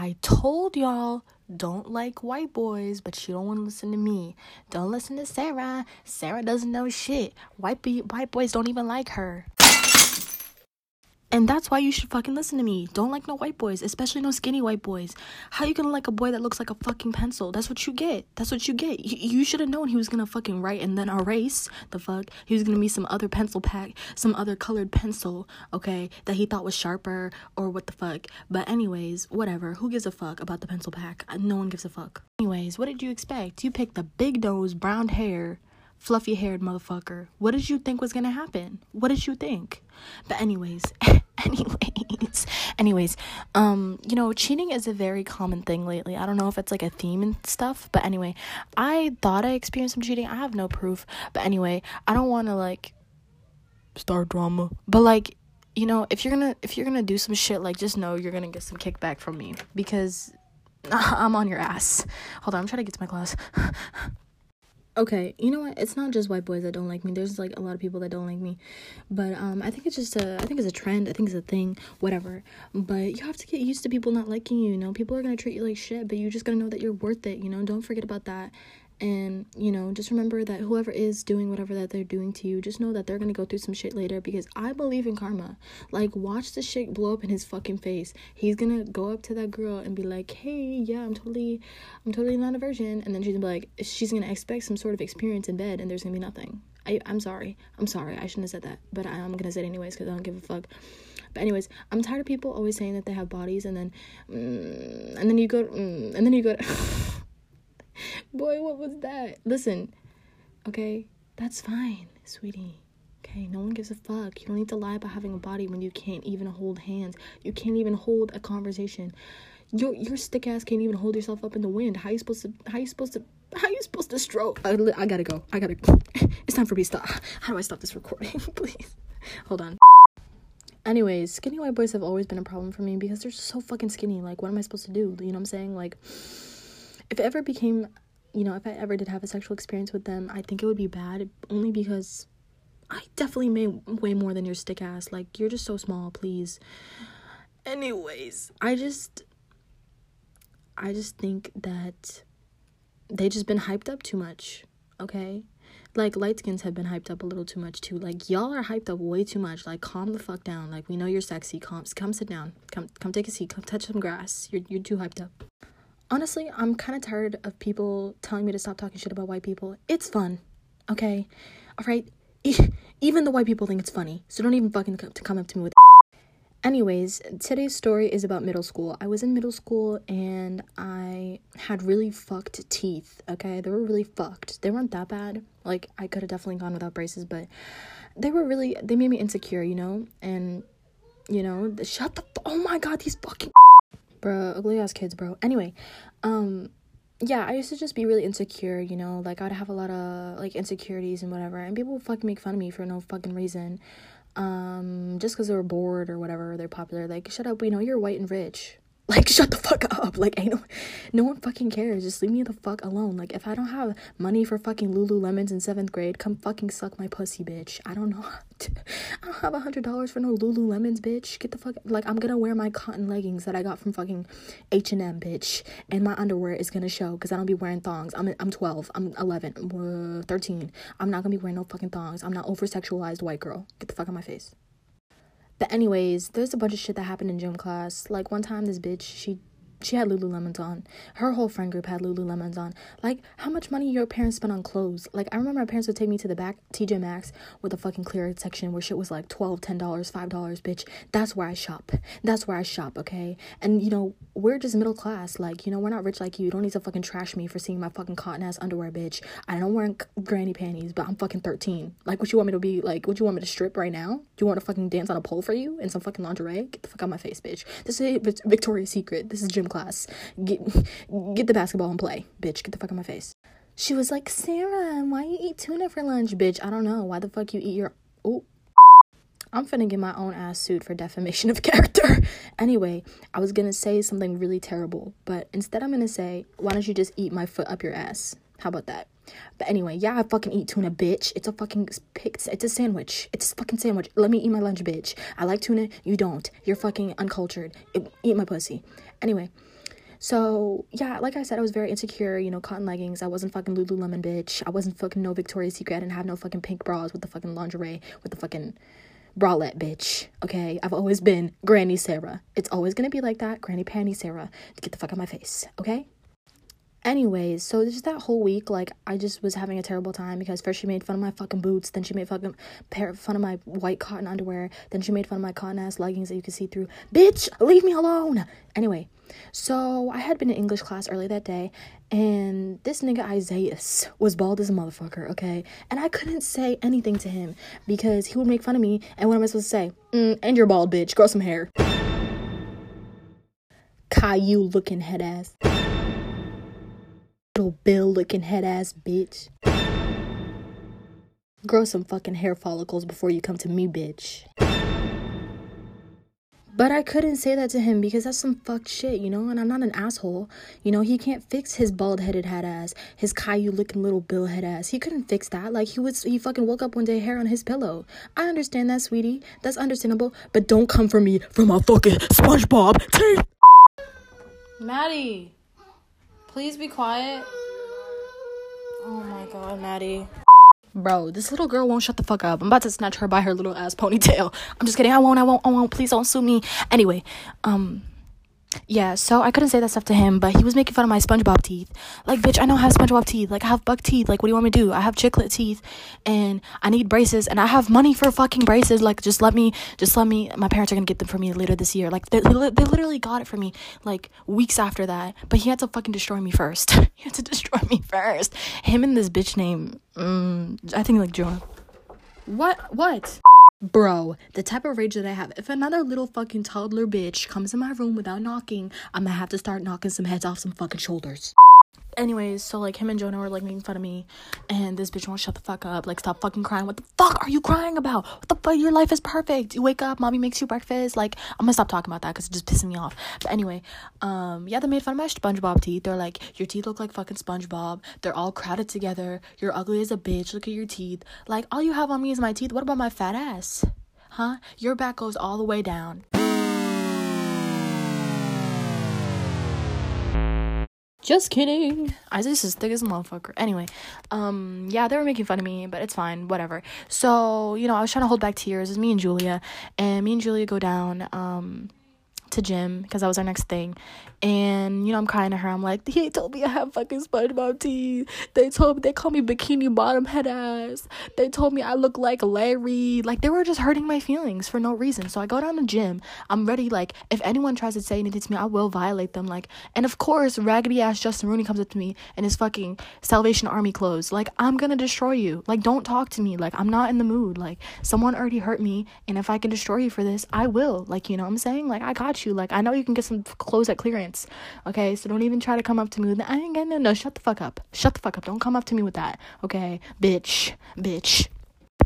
I told y'all don't like white boys, but you don't want to listen to me. Don't listen to Sarah. Sarah doesn't know shit. White be- white boys don't even like her. And that's why you should fucking listen to me. Don't like no white boys, especially no skinny white boys. How you gonna like a boy that looks like a fucking pencil? That's what you get. That's what you get. You, you should have known he was gonna fucking write and then erase the fuck. He was gonna be some other pencil pack, some other colored pencil, okay, that he thought was sharper or what the fuck. But anyways, whatever. Who gives a fuck about the pencil pack? No one gives a fuck. Anyways, what did you expect? You picked the big nose, brown hair, fluffy haired motherfucker. What did you think was gonna happen? What did you think? But anyways, anyways, anyways, um, you know, cheating is a very common thing lately. I don't know if it's like a theme and stuff, but anyway, I thought I experienced some cheating. I have no proof, but anyway, I don't want to like start drama, but like you know if you're gonna if you're gonna do some shit like just know you're gonna get some kickback from me because i'm on your ass hold on i'm trying to get to my class okay you know what? It's not just white boys that don't like me. There's like a lot of people that don't like me. But um i think it's just a i think it's a trend. I think it's a thing. Whatever. But you have to get used to people not liking you you know? People are gonna treat you like shit but you just gotta know that you're worth it you know? Don't forget about that and you know just remember that whoever is doing whatever that they're doing to you just know that they're gonna go through some shit later because i believe in karma. Like watch the shit blow up in his fucking face. He's gonna go up to that girl and be like hey yeah i'm totally i'm totally not a virgin and then she's gonna be like she's gonna expect some sort of experience in bed and there's gonna be nothing. I, i'm sorry. I'm sorry. I shouldn't have said that but I, i'm gonna say it anyways because i don't give a fuck. But anyways, I'm tired of people always saying that they have bodies and then, mm, and then you go, mm, and then you go. Boy, what was that? Listen, okay, that's fine, sweetie. Okay, no one gives a fuck. You don't need to lie about having a body when you can't even hold hands. You can't even hold a conversation. Your your stick ass can't even hold yourself up in the wind. How you supposed to? How you supposed to? How you supposed to stroke? I, I gotta go. I gotta. It's time for me to stop. How do I stop this recording, please? Hold on. Anyways, skinny white boys have always been a problem for me because they're so fucking skinny. Like, what am I supposed to do? You know what I'm saying? Like if it ever became, you know, if I ever did have a sexual experience with them, I think it would be bad only because I definitely made way more than your stick ass. Like, you're just so small, please. Anyways, I just I just think that they just been hyped up too much, okay? Like light skins have been hyped up a little too much too. Like y'all are hyped up way too much. Like calm the fuck down. Like we know you're sexy. Calm come sit down. Come come take a seat. Come touch some grass. You're you're too hyped up honestly, I'm kind of tired of people telling me to stop talking shit about white people. It's fun, okay? All right? Even the white people think it's funny, so don't even fucking come up to me with. Anyways, today's story is about middle school. I was in middle school and I had really fucked teeth, okay? They were really fucked. They weren't that bad. Like, I could have definitely gone without braces, but they were really, they made me insecure, you know? And, you know, shut the, oh my god, these fucking bro ugly ass kids bro. Anyway um yeah i used to just be really insecure you know like i'd have a lot of like insecurities and whatever and people would fucking make fun of me for no fucking reason um just because they were bored or whatever they're popular like shut up you know you're white and rich like, shut the fuck up. Like, ain't no, no one fucking cares. Just leave me the fuck alone. Like, if I don't have money for fucking Lululemons in seventh grade, come fucking suck my pussy, bitch. I don't know. I don't have a hundred dollars for no Lululemons, bitch. Get the fuck. Like, I'm gonna wear my cotton leggings that I got from fucking H and M, bitch, and my underwear is gonna show because I don't be wearing thongs. I'm I'm 12. I'm 11. Uh, 13. I'm not gonna be wearing no fucking thongs. I'm not over sexualized white girl. Get the fuck out my face. But anyways, there's a bunch of shit that happened in gym class. Like one time this bitch, she she had Lululemons on. Her whole friend group had Lululemons on. Like, how much money your parents spent on clothes? Like, I remember my parents would take me to the back TJ Maxx with a fucking clearance section where shit was like $12, $10, $5, bitch. That's where I shop. That's where I shop, okay? And, you know, we're just middle class. Like, you know, we're not rich like you. You don't need to fucking trash me for seeing my fucking cotton ass underwear, bitch. I don't wear granny panties, but I'm fucking 13. Like, what you want me to be? Like, what you want me to strip right now? Do you want to fucking dance on a pole for you in some fucking lingerie? Get the fuck out of my face, bitch. This is Victoria's Secret. This is gym class. Get get the basketball and play, bitch. Get the fuck out my face. She was like, Sarah, why you eat tuna for lunch, bitch? I don't know. Why the fuck you eat your oh I'm finna get my own ass sued for defamation of character. anyway, I was gonna say something really terrible, but instead I'm gonna say, why don't you just eat my foot up your ass? How about that? But anyway, yeah, I fucking eat tuna, bitch. It's a fucking it's a sandwich. It's a fucking sandwich. Let me eat my lunch, bitch. I like tuna. You don't. You're fucking uncultured. Eat my pussy. Anyway, So yeah, like I said, I was very insecure. You know, cotton leggings. I wasn't fucking Lululemon bitch. I wasn't fucking no Victoria's Secret. I didn't have no fucking pink bras with the fucking lingerie with the fucking bralette bitch. Okay, I've always been Granny Sarah. It's always gonna be like that, Granny Panty Sarah. Get the fuck out my face. Okay. Anyways, so just that whole week, like I just was having a terrible time because first she made fun of my fucking boots, then she made fucking pair fun of my white cotton underwear, then she made fun of my cotton ass leggings that you could see through. Bitch, leave me alone. Anyway, so I had been in English class early that day, and this nigga Isaiah was bald as a motherfucker, okay? And I couldn't say anything to him because he would make fun of me, and what am I supposed to say? Mm, and you're bald, bitch. Grow some hair. Caillou looking head ass little bill looking head ass bitch. Grow some fucking hair follicles before you come to me, bitch. But I couldn't say that to him because that's some fucked shit, you know? And I'm not an asshole. You know, he can't fix his bald headed head ass, his Caillou looking little bill head ass. He couldn't fix that. Like, he was, he fucking woke up one day, hair on his pillow. I understand that, sweetie. That's understandable. But don't come for me for my fucking SpongeBob teeth. Maddie. Please be quiet. Oh my god, Maddie. Bro, this little girl won't shut the fuck up. I'm about to snatch her by her little ass ponytail. I'm just kidding. I won't, I won't, I won't. Please don't sue me. Anyway, um, yeah, so I couldn't say that stuff to him, but he was making fun of my SpongeBob teeth. Like, bitch, I don't have SpongeBob teeth. Like, I have buck teeth. Like, what do you want me to do? I have chiclet teeth, and I need braces, and I have money for fucking braces. Like, just let me, just let me. My parents are gonna get them for me later this year. Like, they, they literally got it for me like weeks after that. But he had to fucking destroy me first. he had to destroy me first. Him and this bitch name, mm, I think like Jonah. What? What? Bro, the type of rage that I have, if another little fucking toddler bitch comes in my room without knocking, I'm gonna have to start knocking some heads off some fucking shoulders anyways, so like him and Jonah were like making fun of me, and this bitch won't shut the fuck up. Like, stop fucking crying. What the fuck are you crying about? What the fuck? Your life is perfect. You wake up, mommy makes you breakfast. Like, I'm gonna stop talking about that because it's just pissing me off. But anyway, um, yeah, they made fun of my SpongeBob teeth. They're like, your teeth look like fucking SpongeBob. They're all crowded together. You're ugly as a bitch. Look at your teeth. Like, all you have on me is my teeth. What about my fat ass? Huh? Your back goes all the way down. Just kidding. Isaiah's as thick as a motherfucker. Anyway, um, yeah, they were making fun of me, but it's fine, whatever. So, you know, I was trying to hold back tears. It's me and Julia, and me and Julia go down, um, to gym because that was our next thing. And you know, I'm crying to her. I'm like, he told me I have fucking SpongeBob teeth. They told me they call me bikini bottom head ass. They told me I look like Larry. Like they were just hurting my feelings for no reason. So I go down to gym. I'm ready. Like if anyone tries to say anything to me, I will violate them. Like and of course, raggedy ass Justin Rooney comes up to me in his fucking Salvation Army clothes. Like I'm gonna destroy you. Like don't talk to me. Like I'm not in the mood. Like someone already hurt me, and if I can destroy you for this, I will. Like you know what I'm saying? Like I got you. Like I know you can get some clothes at clearance Okay, so don't even try to come up to me with that. I ain't no, no, shut the fuck up. Shut the fuck up. Don't come up to me with that. Okay, bitch, bitch.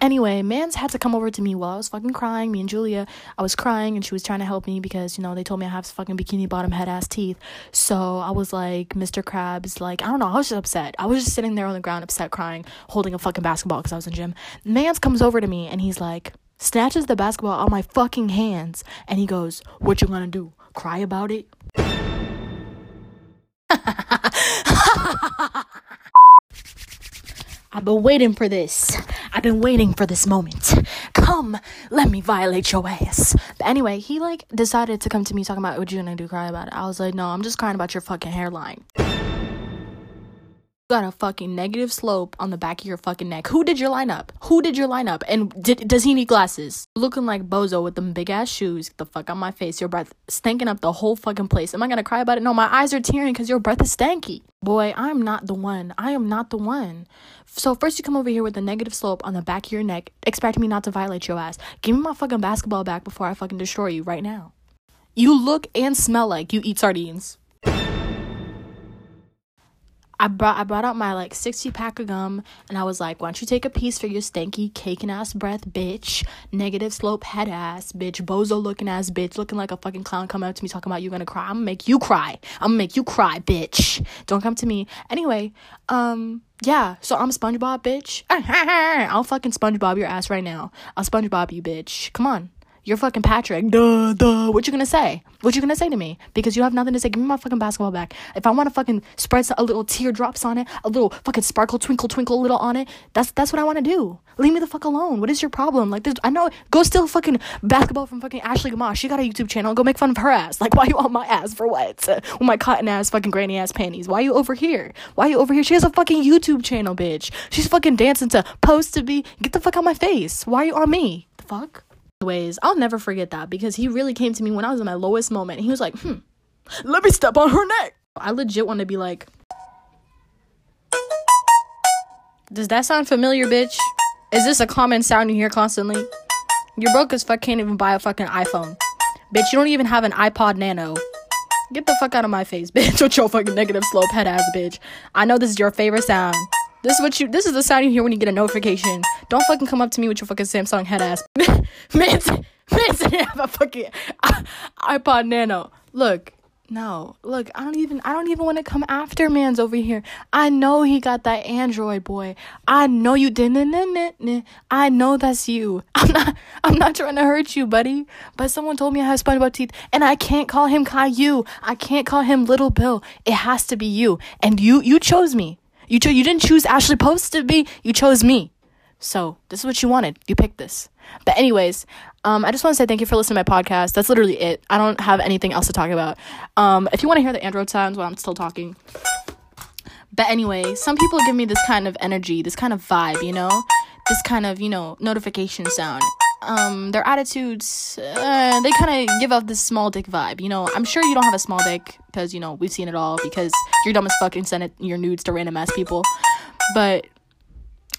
Anyway, Mans had to come over to me while I was fucking crying. Me and Julia, I was crying and she was trying to help me because, you know, they told me I have fucking bikini bottom head ass teeth. So I was like, Mr. Krabs, like, I don't know, I was just upset. I was just sitting there on the ground, upset, crying, holding a fucking basketball because I was in gym. Mans comes over to me and he's like, snatches the basketball out of my fucking hands and he goes, What you gonna do? Cry about it? I've been waiting for this. I've been waiting for this moment. Come, let me violate your ass. But anyway, he like decided to come to me talking about what you gonna do cry about it. I was like, no, I'm just crying about your fucking hairline got a fucking negative slope on the back of your fucking neck. Who did your lineup? Who did your lineup? And did, does he need glasses? Looking like Bozo with them big ass shoes. Get the fuck on my face. Your breath stinking up the whole fucking place. Am I gonna cry about it? No, my eyes are tearing because your breath is stanky. Boy, I'm not the one. I am not the one. So first you come over here with a negative slope on the back of your neck, expecting me not to violate your ass. Give me my fucking basketball back before I fucking destroy you right now. You look and smell like you eat sardines. I brought I brought out my like 60 pack of gum and I was like, why don't you take a piece for your stanky caking ass breath, bitch, negative slope head ass, bitch, bozo looking ass bitch, looking like a fucking clown coming up to me talking about you gonna cry. I'm gonna make you cry. I'm gonna make you cry, bitch. Don't come to me. Anyway, um, yeah, so I'm SpongeBob, bitch. I'll fucking SpongeBob your ass right now. I'll SpongeBob you, bitch. Come on. You're fucking Patrick. Duh, duh. What you gonna say? What you gonna say to me? Because you have nothing to say. Give me my fucking basketball back. If I want to fucking spread a little teardrops on it, a little fucking sparkle, twinkle, twinkle, a little on it, that's that's what I want to do. Leave me the fuck alone. What is your problem? Like this, I know. Go steal fucking basketball from fucking Ashley Gamache. She got a YouTube channel. Go make fun of her ass. Like why you on my ass for what? With my cotton ass fucking granny ass panties. Why you over here? Why you over here? She has a fucking YouTube channel, bitch. She's fucking dancing to post to be. Get the fuck out of my face. Why you on me? The fuck? Ways i'll never forget that because he really came to me when i was in my lowest moment. He was like hmm let me step on her neck. I legit want to be like does that sound familiar bitch? Is this a common sound you hear constantly? You're broke as fuck can't even buy a fucking iphone. Bitch you don't even have an ipod nano. Get the fuck out of my face bitch with your fucking negative slope head ass bitch. I know this is your favorite sound this is what you. This is the sound you hear when you get a notification. Don't fucking come up to me with your fucking Samsung head ass. man, man, have a fucking iPod Nano. Look, no, look, I don't even. I don't even want to come after man's over here. I know he got that Android boy. I know you didn't. I know that's you. I'm not. I'm not trying to hurt you, buddy. But someone told me I have SpongeBob teeth, and I can't call him Caillou. I can't call him Little Bill. It has to be you, and you. You chose me. You cho- you didn't choose Ashley Post to be, you chose me. So this is what you wanted. You picked this. But anyways, um, I just want to say thank you for listening to my podcast. That's literally it. I don't have anything else to talk about. Um, if you want to hear the Android sounds while I'm still talking. But anyway, some people give me this kind of energy, this kind of vibe, you know? This kind of, you know, notification sound um their attitudes uh, they kind of give off this small dick vibe you know? I'm sure you don't have a small dick because you know we've seen it all because you're dumb as fuck and send it your nudes to random ass people. But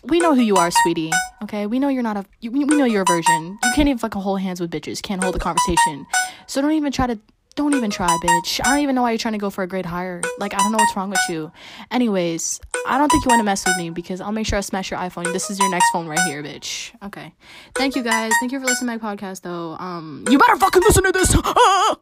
we know who you are sweetie okay? We know you're not a you, we know you're a virgin. You can't even fucking hold hands with bitches can't hold a conversation. So don't even try to don't even try, bitch. I don't even know why you're trying to go for a grade higher. Like, I don't know what's wrong with you. Anyways, I don't think you want to mess with me because I'll make sure I smash your iPhone. This is your next phone right here, bitch. Okay. Thank you guys. Thank you for listening to my podcast, though. Um, you better fucking listen to this. Ah!